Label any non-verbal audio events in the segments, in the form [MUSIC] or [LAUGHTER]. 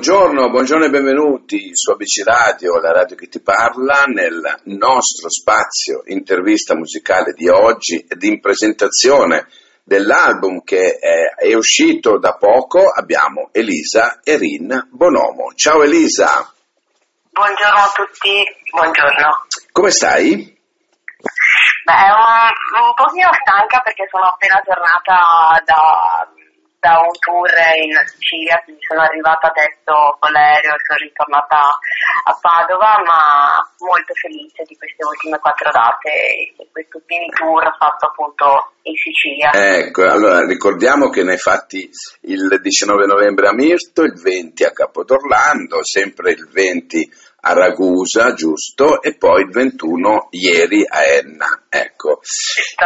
Buongiorno, buongiorno e benvenuti su ABC Radio, la radio che ti parla, nel nostro spazio intervista musicale di oggi ed in presentazione dell'album che è, è uscito da poco abbiamo Elisa Erin Bonomo. Ciao Elisa! Buongiorno a tutti, buongiorno. Come stai? Beh, un, un pochino stanca perché sono appena tornata da da un tour in Sicilia, quindi sono arrivata adesso con l'aereo e sono ritornata a Padova, ma molto felice di queste ultime quattro date e questo mini tour fatto appunto in Sicilia. Ecco, allora ricordiamo che ne hai fatti il 19 novembre a Mirto, il 20 a Capodorlando, sempre il 20 a Ragusa, giusto? E poi il 21 ieri a Enna, ecco.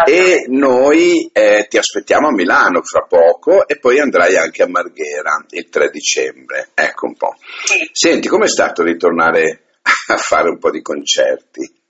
E noi eh, ti aspettiamo a Milano fra poco e poi andrai anche a Marghera il 3 dicembre, ecco un po'. Sì. Senti, com'è stato ritornare [LAUGHS] a fare un po' di concerti?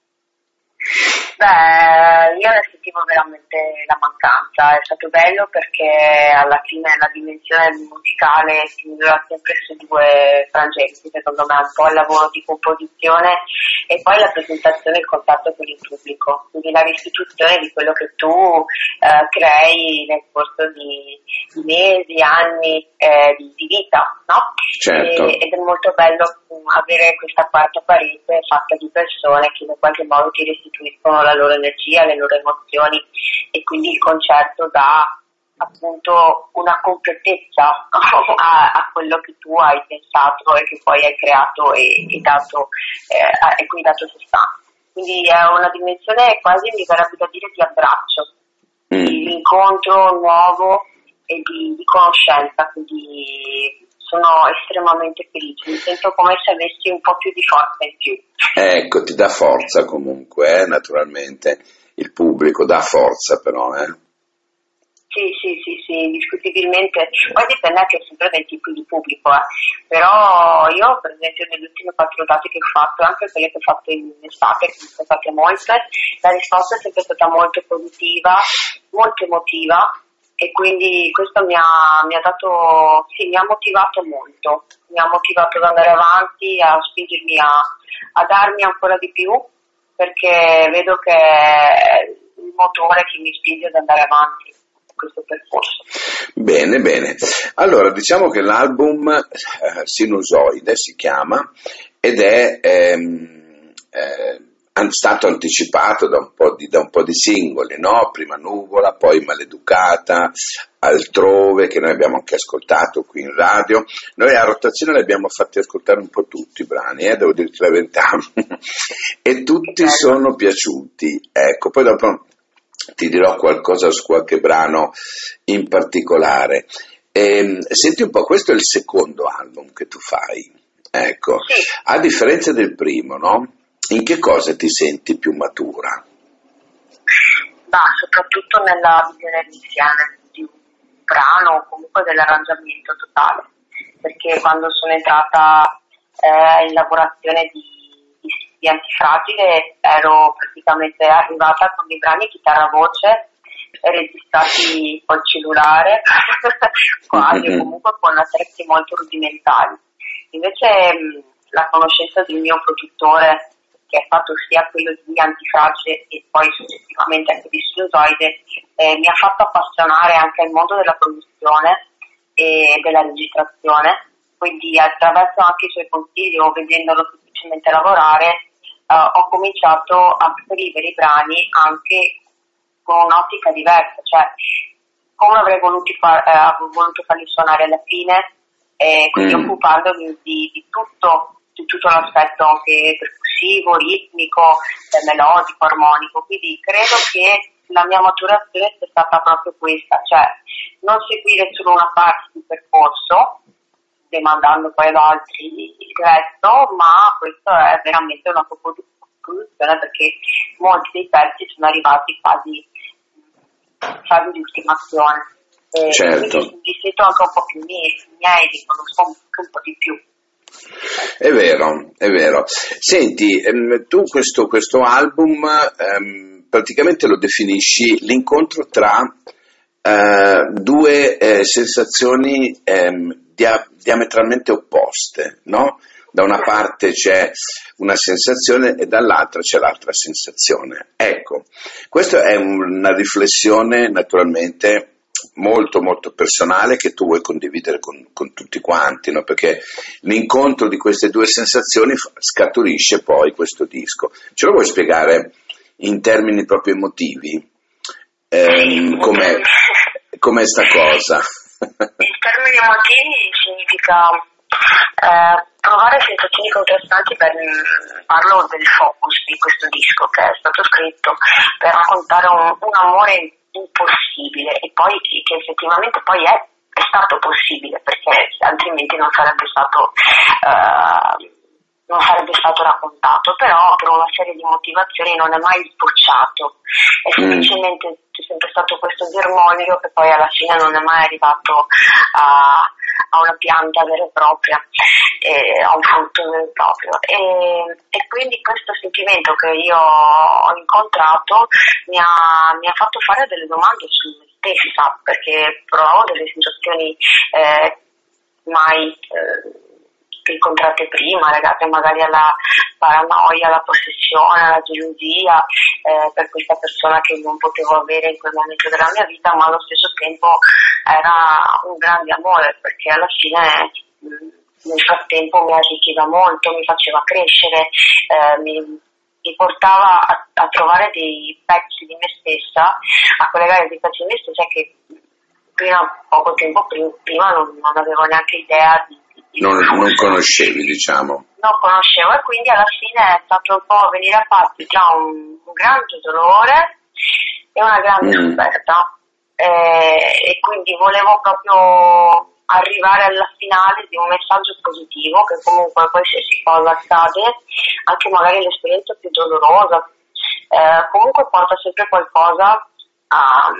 Beh, io ne sentivo veramente la mancanza, è stato bello perché alla fine la dimensione musicale si misura sempre su due frangenti, secondo me, un po' il lavoro di composizione e poi la presentazione e il contatto con il pubblico, quindi la restituzione di quello che tu eh, crei nel corso di, mesi, anni eh, di, di, vita, no? Certo. E, ed è molto bello avere questa quarta parete fatta di persone che in qualche modo ti restituiscono la loro energia, le loro emozioni e quindi il concerto dà appunto una completezza [LAUGHS] a, a, quello che tu hai pensato e che poi hai creato e, e dato, eh, e cui hai dato sostanza. Quindi è una dimensione quasi, mi verrebbe da dire, di abbraccio, Mm. di incontro nuovo e di, di conoscenza, quindi sono estremamente felice, mi sento come se avessi un po' più di forza in più. Ecco, ti dà forza comunque, eh, naturalmente. Il pubblico dà forza però, eh. Sì, sì, sì, sì, indiscutibilmente. Poi dipende anche sempre dai tipi di pubblico, eh. però io per esempio nelle ultime quattro date che ho fatto, anche quelle che ho fatto in estate, che sono state molte, la risposta è sempre stata molto positiva, molto emotiva e quindi questo mi ha, mi ha dato, sì, mi ha motivato molto, mi ha motivato ad andare avanti, a spingermi a, a darmi ancora di più perché vedo che è il motore che mi spinge ad andare avanti questo percorso. Bene, bene. Allora, diciamo che l'album eh, Sinusoide si chiama ed è ehm, eh, stato anticipato da un, po di, da un po' di singoli, no? Prima Nuvola, poi Maleducata, Altrove, che noi abbiamo anche ascoltato qui in radio. Noi a rotazione li abbiamo fatti ascoltare un po' tutti i brani, eh, devo dirti la verità, [LAUGHS] e tutti sono piaciuti. Ecco, poi dopo ti dirò qualcosa su qualche brano in particolare. Ehm, senti un po', questo è il secondo album che tu fai, ecco, a differenza del primo, no? In che cosa ti senti più matura? Ma soprattutto nella visione iniziale di un brano o comunque dell'arrangiamento totale, perché quando sono entrata eh, in lavorazione di, di, di Antifragile ero praticamente arrivata con dei brani chitarra-voce registrati col cellulare, [LAUGHS] quasi o comunque con attrezzi molto rudimentali. Invece mh, la conoscenza del mio produttore che è stato sia quello di Antifragile e poi successivamente anche di Sinusoide, eh, mi ha fatto appassionare anche al mondo della produzione e della registrazione, quindi attraverso anche i suoi consigli o vedendolo semplicemente lavorare, eh, ho cominciato a scrivere i brani anche con un'ottica diversa, cioè come avrei voluto, far, eh, voluto farli suonare alla fine, e quindi Mm. occupandomi di, di tutto, tutto l'aspetto anche percussivo, ritmico, eh, melodico, armonico. Quindi credo che la mia maturazione sia stata proprio questa, cioè non seguire solo una parte di percorso, demandando poi ad altri il resto, ma questo è veramente una produzione perché molti dei pezzi sono arrivati quasi in fase di ultimazione. E Certo. Quindi mi sento anche un po' più miei, miei li conosco anche un po' di più. È vero, è vero. Senti, ehm, tu questo, questo album ehm, praticamente lo definisci l'incontro tra uh, due eh, sensazioni ehm, dia- diametralmente opposte, no? Da una parte c'è una sensazione e dall'altra c'è l'altra sensazione. Ecco, questa è una riflessione naturalmente molto molto personale che tu vuoi condividere con, con tutti quanti, no? perché l'incontro di queste due sensazioni scaturisce poi questo disco. Ce lo vuoi spiegare in termini proprio emotivi? Eh, com'è, com'è sta cosa? [LAUGHS] in termini emotivi significa eh, provare sensazioni contrastanti per parlo del focus di questo disco che è stato scritto per raccontare un, un amore impossibile. E poi che effettivamente poi è, è stato possibile perché altrimenti non sarebbe stato uh, non sarebbe stato raccontato, però per una serie di motivazioni non è mai sbocciato, è mm. semplicemente c'è sempre stato questo germoglio che poi alla fine non è mai arrivato a, a una pianta vera e propria, eh, a un frutto vero e proprio. E, e, quindi questo sentimento che io ho incontrato mi ha, mi ha fatto fare delle domande su me stessa, perché provavo delle sensazioni eh, mai... Eh, incontrate prima, legate magari alla paranoia, alla possessione, alla gelosia eh, per questa persona che non potevo avere in quel momento della mia vita, ma allo stesso tempo era un grande amore perché alla fine nel frattempo mi arricchiva molto, mi faceva crescere, eh, mi, mi, portava a, a, trovare dei pezzi di me stessa, a collegare dei pezzi di me stessa che fino a poco tempo prima non, non avevo neanche idea di non, non, conoscevi, diciamo. Non conoscevo e quindi alla fine è stato un po' venire a farsi tra un, un grande dolore e una grande mm. scoperta. E, e quindi volevo proprio arrivare alla finale di un messaggio positivo che comunque qualsiasi cosa accade, anche magari l'esperienza più dolorosa, eh, comunque porta sempre qualcosa a,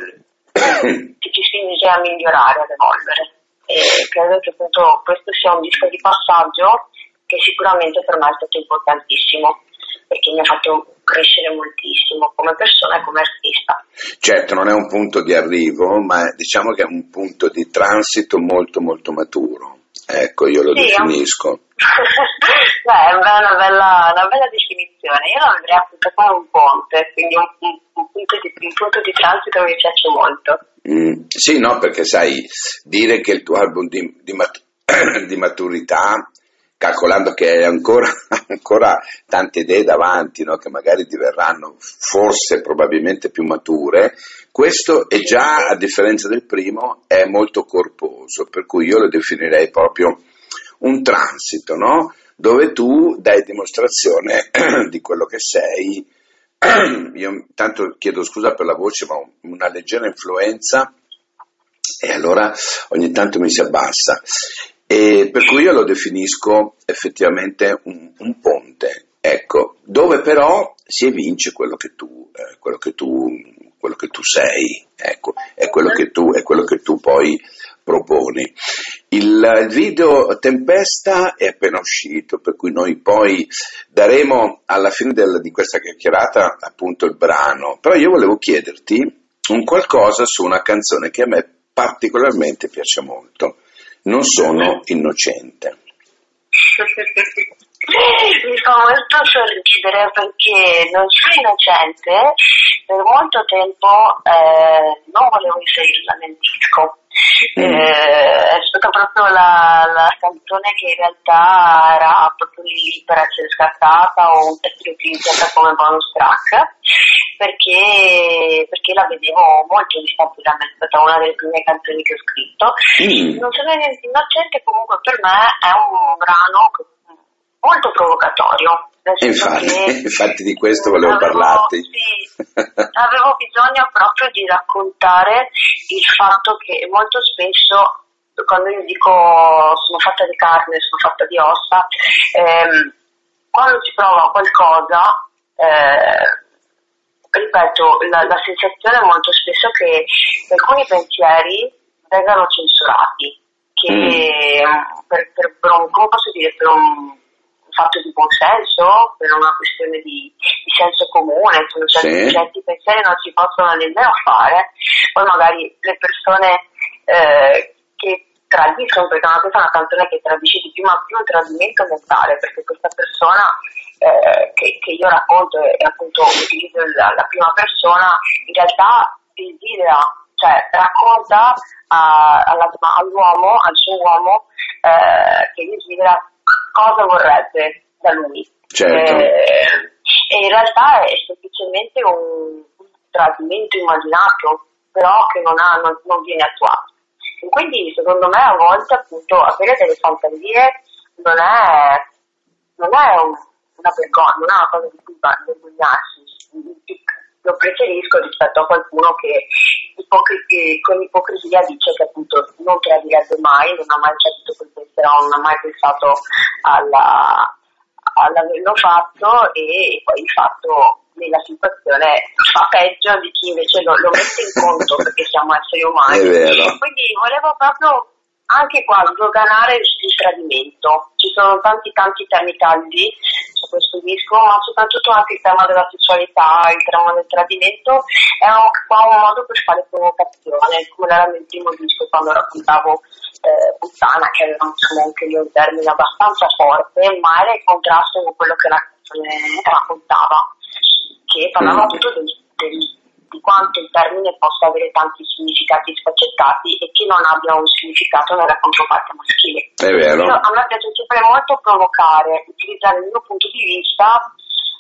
[COUGHS] che ci spinge a migliorare, a evolvere e credo che appunto questo sia un disco di passaggio che sicuramente per me è stato importantissimo perché mi ha fatto crescere moltissimo come persona e come artista. Certo, non è un punto di arrivo, ma diciamo che è un punto di transito molto molto maturo. Ecco, io lo sì, definisco. [LAUGHS] Beh, è una bella, una bella, definizione. Io lo vedrei appunto come un ponte, quindi un, un, un, punto, di, un punto di transito mi piace molto. Mm, sì, no, perché sai, dire che il tuo album di, di, mat- [CLEARS THROAT] di maturità, calcolando che hai ancora, [LAUGHS] ancora, tante idee davanti, no, che magari diverranno forse probabilmente più mature, questo è già, a differenza del primo, è molto corposo, per cui io lo definirei proprio un transito, no? dove tu dai dimostrazione [CLEARS THROAT] di quello che sei, [CLEARS THROAT] io tanto chiedo scusa per la voce, ma una leggera influenza e allora ogni tanto mi si abbassa. E per cui io lo definisco effettivamente un, un ponte, ecco, dove però si evince quello che tu, eh, quello che tu, quello che tu sei, ecco, è quello che tu, è quello che tu poi proponi. Il video Tempesta è appena uscito, per cui noi poi daremo alla fine del, di questa chiacchierata appunto il brano, però io volevo chiederti un qualcosa su una canzone che a me particolarmente piace molto. Non sono innocente. [LAUGHS] Mi fa molto sorridere perché non sono innocente, per molto tempo eh, non volevo inserirla nel disco Mm. Eh, è stata proprio la, la, canzone che in realtà era proprio lì per essere scattata o essere utilizzata come bonus track perché, perché la vedevo molto distante da me, è stata una delle prime canzoni che ho scritto. Mm. Non sono niente innocente, comunque per me è un brano molto provocatorio Infatti, infatti, di questo volevo avevo, parlarti. Sì, avevo bisogno proprio di raccontare il fatto che molto spesso quando io dico sono fatta di carne, sono fatta di ossa, ehm, quando si prova qualcosa, eh, ripeto, la, la, sensazione è molto spesso che alcuni pensieri vengano censurati, che mm. per, per, per un, come posso dire, per un fatto di buon senso, per una questione di, di senso comune, sono certi, Sì. certi pensieri non si possono nemmeno fare, poi magari le persone eh, che tradiscono, perché una cosa è una canzone che tradisce di più, ma più un tradimento mentale, perché questa persona eh, che, che io racconto e e appunto utilizzo la, la prima persona, in realtà desidera, cioè racconta a- alla- all'uomo, al suo uomo, eh, che desidera cosa vorrebbe da lui. Certo. Eh, e in realtà è semplicemente un, un tradimento immaginato, però che non, ha- non- non viene attuato. E quindi secondo me a volte appunto avere delle fantasie non è, non è un- una vergogna, non è una cosa di cui vergognarsi. Lo preferisco rispetto a qualcuno che ipocri- con ipocrisia dice che appunto non tradirebbe mai, non ha mai capito quel pensiero, non ha mai pensato alla, all'averlo fatto e poi il fatto nella situazione fa peggio di chi invece lo, lo mette in conto perché siamo esseri umani. Quindi volevo proprio anche qua sdoganare il, tradimento. Ci sono tanti tanti temi caldi su questo disco, ma soprattutto anche il tema della sessualità, il tema del tradimento è un, qua un modo per fare provocazione, come era nel primo disco quando raccontavo eh, puttana, che aveva anche lì un termine abbastanza forte, ma era in contrasto con quello che la canzone raccontava, che parlava Mm. appunto del, del- di quanto il termine possa avere tanti significati sfaccettati e che non abbia un significato nella controparte maschile. È vero. Io- a me piace sempre molto provocare, utilizzare il mio punto di vista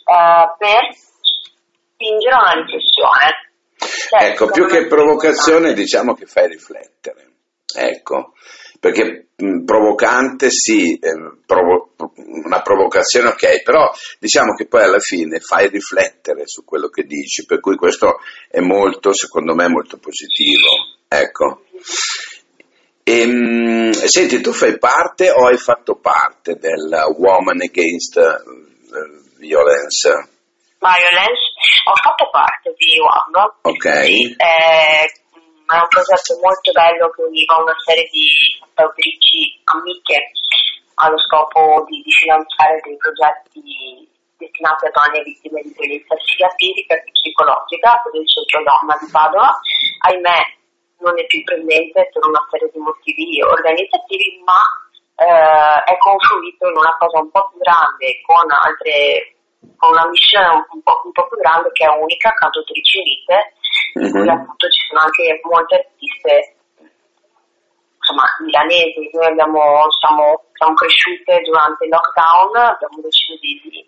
eh, per spingere una riflessione. Cioè, Ecco, più che provocazione diciamo che fai riflettere. Ecco, perché mh, provocante sì, eh, provo- una provocazione ok, però diciamo che poi alla fine fai riflettere su quello che dici, per cui questo è molto, secondo me, molto positivo. Ecco. Ehm, senti, tu fai parte o hai fatto parte del Woman Against eh, Violence? Violence, ho fatto parte di WAM, Ok. Sì, mm, è un progetto molto bello che univa una serie di autrici amiche allo scopo di, di finanziare dei progetti destinati a donne vittime di violenza sia fisica che psicologica del centro donna di Padova. Ahimè non è più presente per una serie di motivi organizzativi, ma eh, è confluito in una cosa un po' più grande con altre con una missione un, po', un po' più grande che è unica, Cantautrici Unite, in cui Mhm. appunto ci sono anche molte artiste insomma milanesi, noi abbiamo, siamo, siamo cresciute durante il lockdown, abbiamo deciso di, di-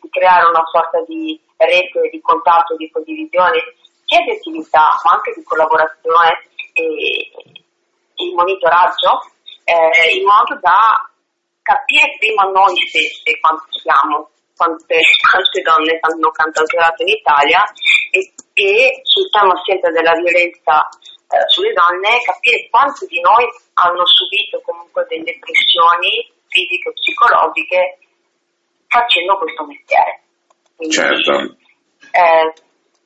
di creare una sorta di rete di contatto, di condivisione sia di attività ma anche di collaborazione e, e di monitoraggio eh, in modo da capire prima noi stesse quanti siamo, quante, quante donne hanno cantautorato in Italia e, e sul tema sempre della violenza eh, sulle donne capire quanti di noi hanno subito comunque delle pressioni fisiche o psicologiche facendo questo mestiere. Quindi, Certo. eh,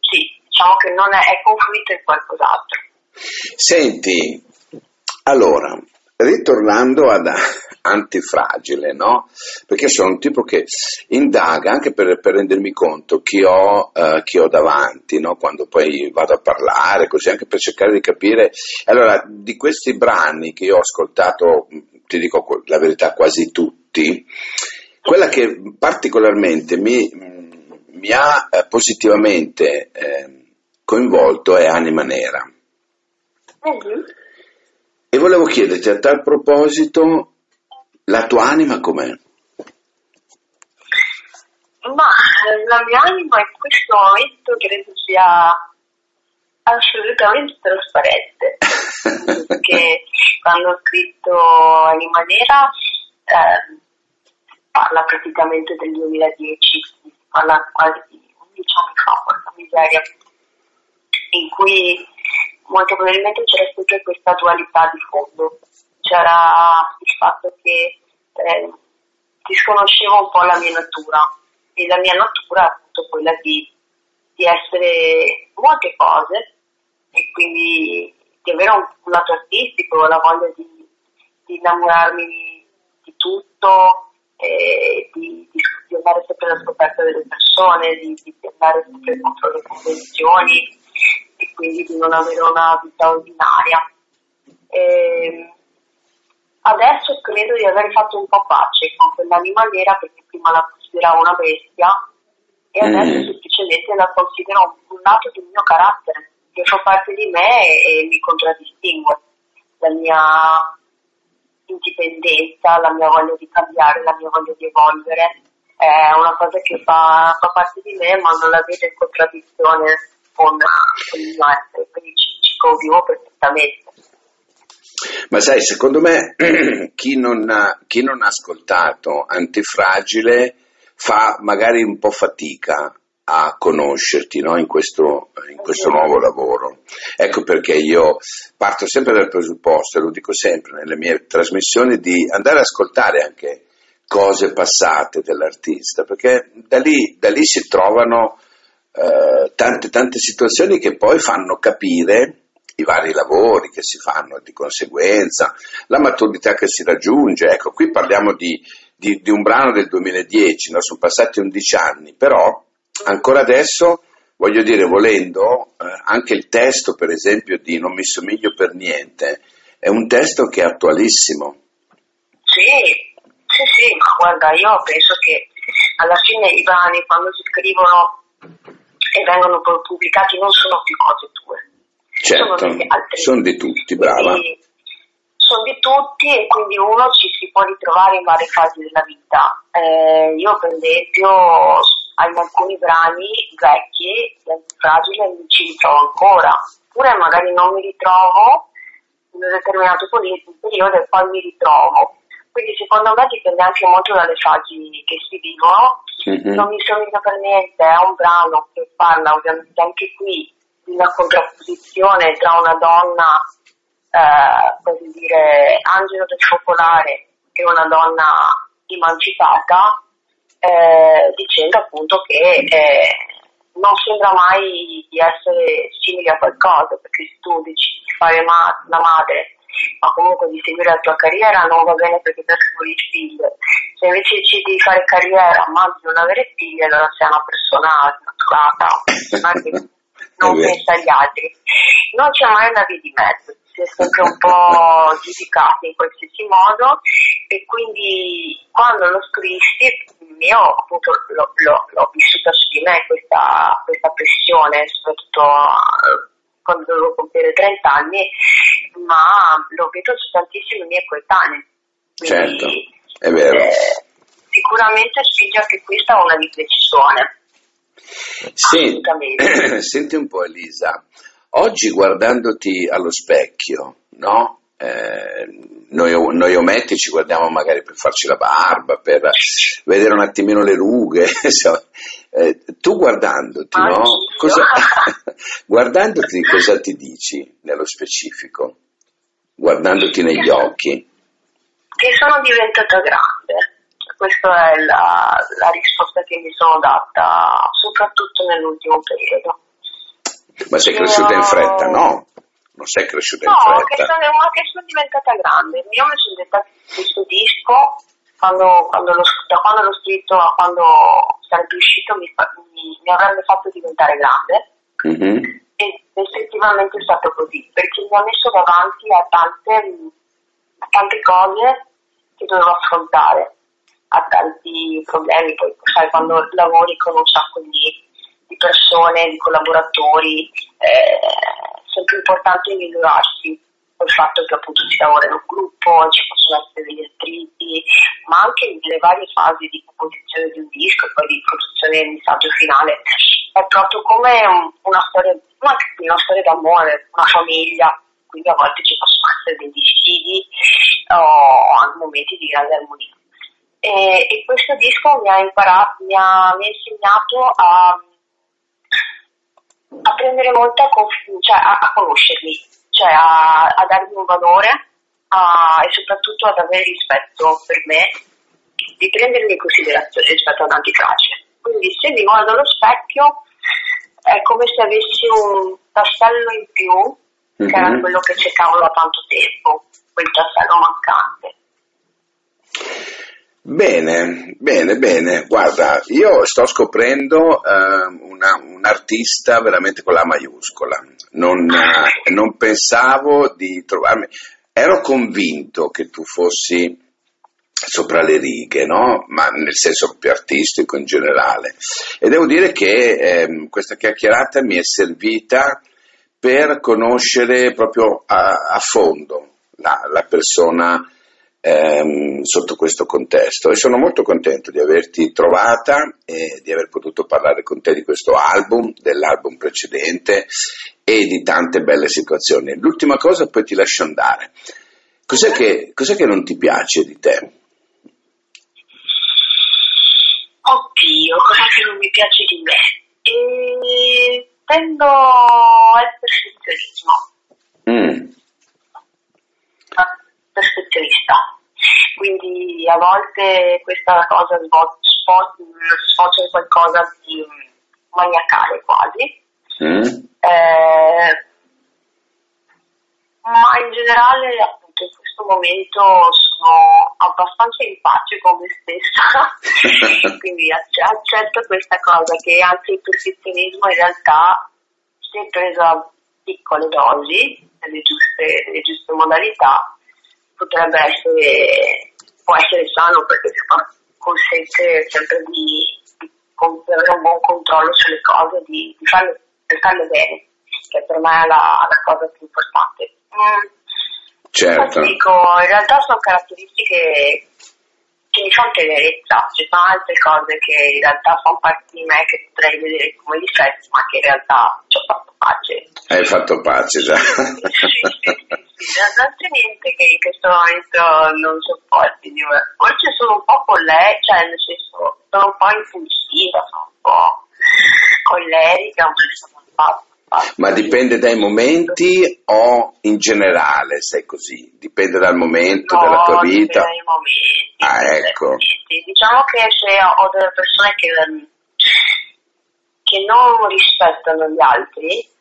sì, diciamo che non è, è confluito in qualcos'altro. Senti, allora, ritornando ad [LAUGHS] antifragile, no? Perché sono un tipo che indaga anche per, per rendermi conto chi ho, eh, chi ho davanti, no? Quando poi vado a parlare, così anche per cercare di capire. Allora, di questi brani che io ho ascoltato, ti dico la verità, quasi tutti, quella che particolarmente mi, mi ha eh, positivamente eh, coinvolto è Anima Nera. Mhm. E volevo chiederti a tal proposito, la tua anima com'è? Ma eh, la mia anima in questo momento credo sia assolutamente trasparente, perché [LAUGHS] quando ho scritto Anima Nera eh, parla praticamente del 2010, parla quasi di 11 anni fa, porca miseria, in cui molto probabilmente c'era sempre questa dualità di fondo, c'era il fatto che eh, disconoscevo un po' la mia natura. E la mia natura è appunto quella di, di essere molte cose e quindi di avere un, un lato artistico, la voglia di, di innamorarmi di, di tutto, e di, andare sempre alla scoperta delle persone di andare sempre contro le convenzioni e quindi di non avere una vita ordinaria. E ehm, adesso credo di aver fatto un po' pace con quell'anima nera perché prima la consideravo una bestia e adesso mm. semplicemente la considero un lato del mio carattere che fa parte di me e, e mi contraddistingue. La mia indipendenza, la mia voglia di cambiare, la mia voglia di evolvere è una cosa che fa, fa parte di me ma non la vedo in contraddizione con, con il essere, quindi ci, ci convivo perfettamente. Ma sai, secondo me [CLEARS THROAT] chi non ha, chi non ha ascoltato Antifragile fa magari un po' fatica a conoscerti no? in, questo, in, questo, nuovo lavoro. Ecco perché io parto sempre dal presupposto, e lo dico sempre nelle mie trasmissioni, di andare ad ascoltare anche cose passate dell'artista, perché da lì, da lì si trovano eh, tante, tante situazioni che poi fanno capire i vari lavori che si fanno di conseguenza, la maturità che si raggiunge. Ecco, qui parliamo di, di, di un brano del 2010, no? sono passati 11 anni, però ancora adesso, voglio dire, volendo, eh, anche il testo, per esempio, di Non mi somiglio per niente, è un testo che è attualissimo. Sì, sì, sì, ma guarda, io penso che alla fine i brani, quando si scrivono e vengono pubblicati, non sono più cose tue. Certo, sono, sono di tutti, brava. Quindi, sono di tutti e quindi uno ci si può ritrovare in varie fasi della vita. Eh, io per esempio in alcuni brani vecchi, fragile, mi ci ritrovo ancora, oppure magari non mi ritrovo in un determinato periodo e poi mi ritrovo. Quindi secondo me dipende anche molto dalle fasi che si vivono. Mm-hmm. Non mi somiglia per niente, è un brano che parla ovviamente anche qui di una contrapposizione tra una donna, eh, così dire, angelo del focolare e una donna emancipata, eh, dicendo appunto che eh, non sembra mai di essere simile a qualcosa, perché se tu decidi di fare ma- la madre, ma comunque di seguire la tua carriera non va bene perché te vuoi figlie. Se invece decidi di fare carriera ma di non avere figli, allora sei una persona snaturata, non pensa agli altri. Non c'è mai una via di mezzo si è sempre un po' giudicati in qualsiasi modo e quindi quando lo scrissi io appunto l'ho, l'ho, l'ho vissuta su di me questa, questa pressione, soprattutto eh, quando dovevo compiere 30 anni, ma lo vedo su tantissimi miei coetanei. certo, è vero. Eh, sicuramente spinge anche questa una riflessione. Sì, [CLEARS THROAT] senti un po' Elisa, Oggi guardandoti allo specchio, no? Eh, noi, noi, ometti ci guardiamo magari per farci la barba, per vedere un attimino le rughe. [LAUGHS] eh, tu guardandoti, no? Cosa, [LAUGHS] [LAUGHS] guardandoti cosa ti dici nello specifico? Guardandoti negli occhi? Che sono diventata grande. Questa è la, la risposta che mi sono data, soprattutto nell'ultimo periodo ma sei cresciuta in fretta? No, non sei cresciuta no, in fretta. No, che sono diventata grande. Io mi sono detta questo disco, quando, quando lo, da quando l'ho scritto a quando sarebbe uscito, mi, mi, mi avrebbe fatto diventare grande. Mm-hmm. E effettivamente è stato così, perché mi ha messo davanti a tante, a tante cose che dovevo affrontare, a tanti problemi. Poi, sai, quando lavori con un sacco di di persone, di collaboratori, eh, sempre importante migliorarsi col fatto che appunto si lavora in un gruppo, ci possono essere degli attriti, ma anche nelle varie fasi di composizione di un disco poi di produzione del messaggio finale. È proprio come una storia, una storia d'amore, una famiglia, quindi a volte ci possono essere dei dissidi o momenti di grande armonia. E, e questo disco mi ha imparato, mi ha, mi ha insegnato a a prendere molta confidenza, cioè a, a, conoscerli, cioè a, a dargli un valore e soprattutto ad avere rispetto per me, di prendermi in considerazione rispetto ad antifragile. Quindi se mi guardo allo specchio è come se avessi un tassello in più, mm-hmm. che era mhm. quello che cercavo da tanto tempo, quel tassello mancante. Bene, bene, bene. Guarda, io sto scoprendo uh, una, un artista veramente con la maiuscola. Non, uh, non pensavo di trovarmi. Ero convinto che tu fossi sopra le righe, no? ma nel senso più artistico in generale. E devo dire che eh, questa chiacchierata mi è servita per conoscere proprio a, a fondo la, la persona ehm, sotto questo contesto e sono molto contento di averti trovata e di aver potuto parlare con te di questo album, dell'album precedente e di tante belle situazioni. L'ultima cosa poi ti lascio andare. Cos'è che, cos'è che non ti piace di te? Oddio, cosa che non mi piace di me? E... Tendo al perfezionismo. Mm. Perfezionista. Quindi a volte questa cosa sfocia in qualcosa di maniacale quasi. Mm. Eh, ma in generale appunto in questo momento sono abbastanza in pace con me stessa, [LAUGHS] quindi accetto questa cosa che anche il perfezionismo in realtà se preso a piccole dosi, nelle giuste, nelle giuste modalità, potrebbe essere, può essere sano perché consente sempre di, di, di avere un buon controllo sulle cose, di, di farle, di farle bene, che per me è la, la cosa più importante. Mm Certo. Dico, in realtà sono caratteristiche che mi fanno tenerezza, ci sono altre cose che in realtà fanno parte di me che potrei vedere come difetti, ma che in realtà ci ho fatto pace. Hai fatto pace già. Non c'è niente che in questo momento non sopporti di me. Forse sono un po' con lei, cioè nel senso, sono un po' impulsiva, sono un po' collerica, ma sono un po' Ma dipende dai momenti o in generale sei così? Dipende dal momento no, della tua vita? dipende dai momenti. Ah, ecco. Diciamo che se ho delle persone che, che non rispettano gli altri,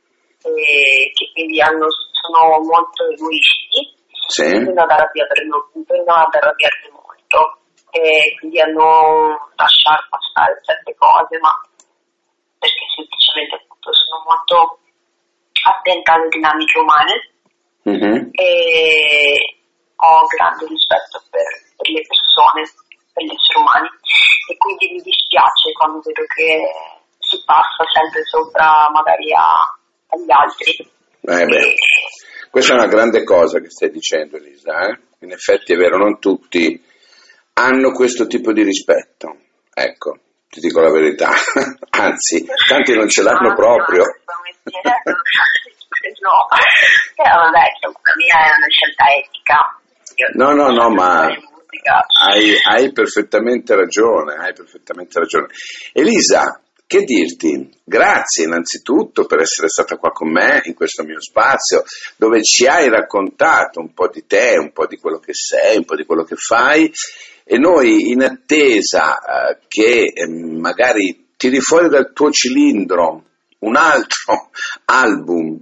e che quindi hanno, sono molto egoisti, sì. tendono ad arrabbiarmi molto e quindi a non lasciar passare certe cose, ma perché semplicemente appunto sono molto attenta alle dinamiche umane mm-hmm. e ho grande rispetto per, per, le persone, per gli esseri umani e quindi mi dispiace quando vedo che si passa sempre sopra magari a, agli altri. Eh beh, questa è una grande cosa che stai dicendo Elisa, eh? in effetti è vero, non tutti hanno questo tipo di rispetto, ecco, ti dico la verità, [LAUGHS] anzi, tanti non ce l'hanno proprio no, [LAUGHS] però vabbè, la mia è una scelta etica. Io no, no, no, ma hai, hai, perfettamente ragione, hai perfettamente ragione. Elisa, che dirti? Grazie innanzitutto per essere stata qua con me in questo mio spazio dove ci hai raccontato un po' di te, un po' di quello che sei, un po' di quello che fai e noi in attesa eh, che eh, magari tiri fuori dal tuo cilindro un altro [LAUGHS] album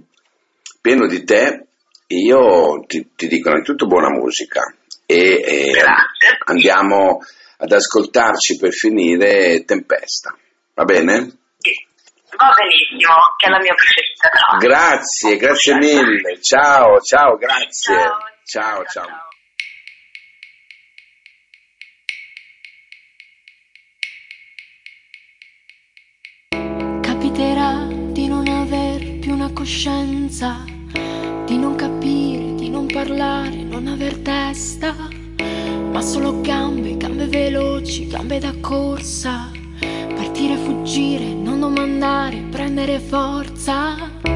pieno di te, io ti, ti dico innanzitutto buona musica e, e andiamo ad ascoltarci per finire Tempesta, va bene? Va benissimo, che è la mia preferita. Grazie, grazie mille. Ciao, ciao, grazie. Ciao, ciao. ciao. ciao. Capiterà di non aver più una coscienza parlare, non aver testa, ma solo gambe, gambe veloci, gambe da corsa, partire, fuggire, non domandare, prendere forza.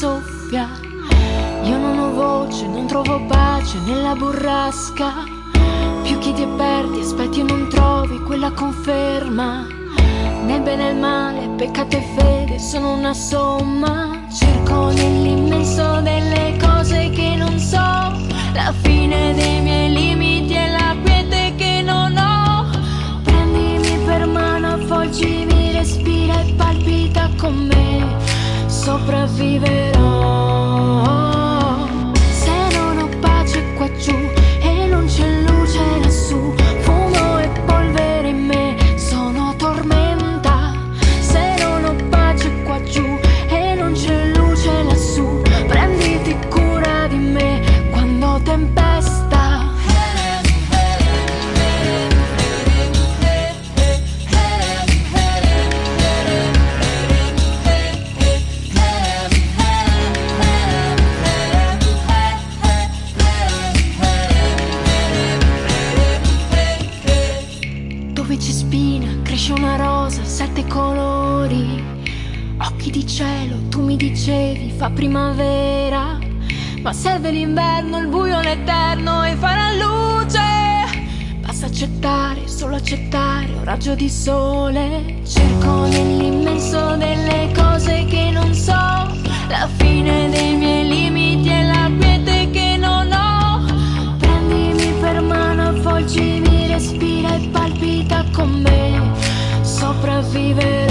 Soffia. Io non ho voce, non trovo pace nella burrasca. Più chiedi e perdi, aspetti e non trovi quella conferma. Nel bene e il male, peccato e fede sono una somma. Cerco nell'immenso delle cose che non so, la fine dei miei limiti e la quiete che non ho. Prendimi per mano, avvolgimi, respira e palpita con me, sopravviverò. Accettare, un raggio di sole. Cerco nell'immenso delle cose che non so, la fine dei miei limiti e la quiete che non ho. Prendimi per mano, avvolgimi, respira e palpita con me, sopravviverò.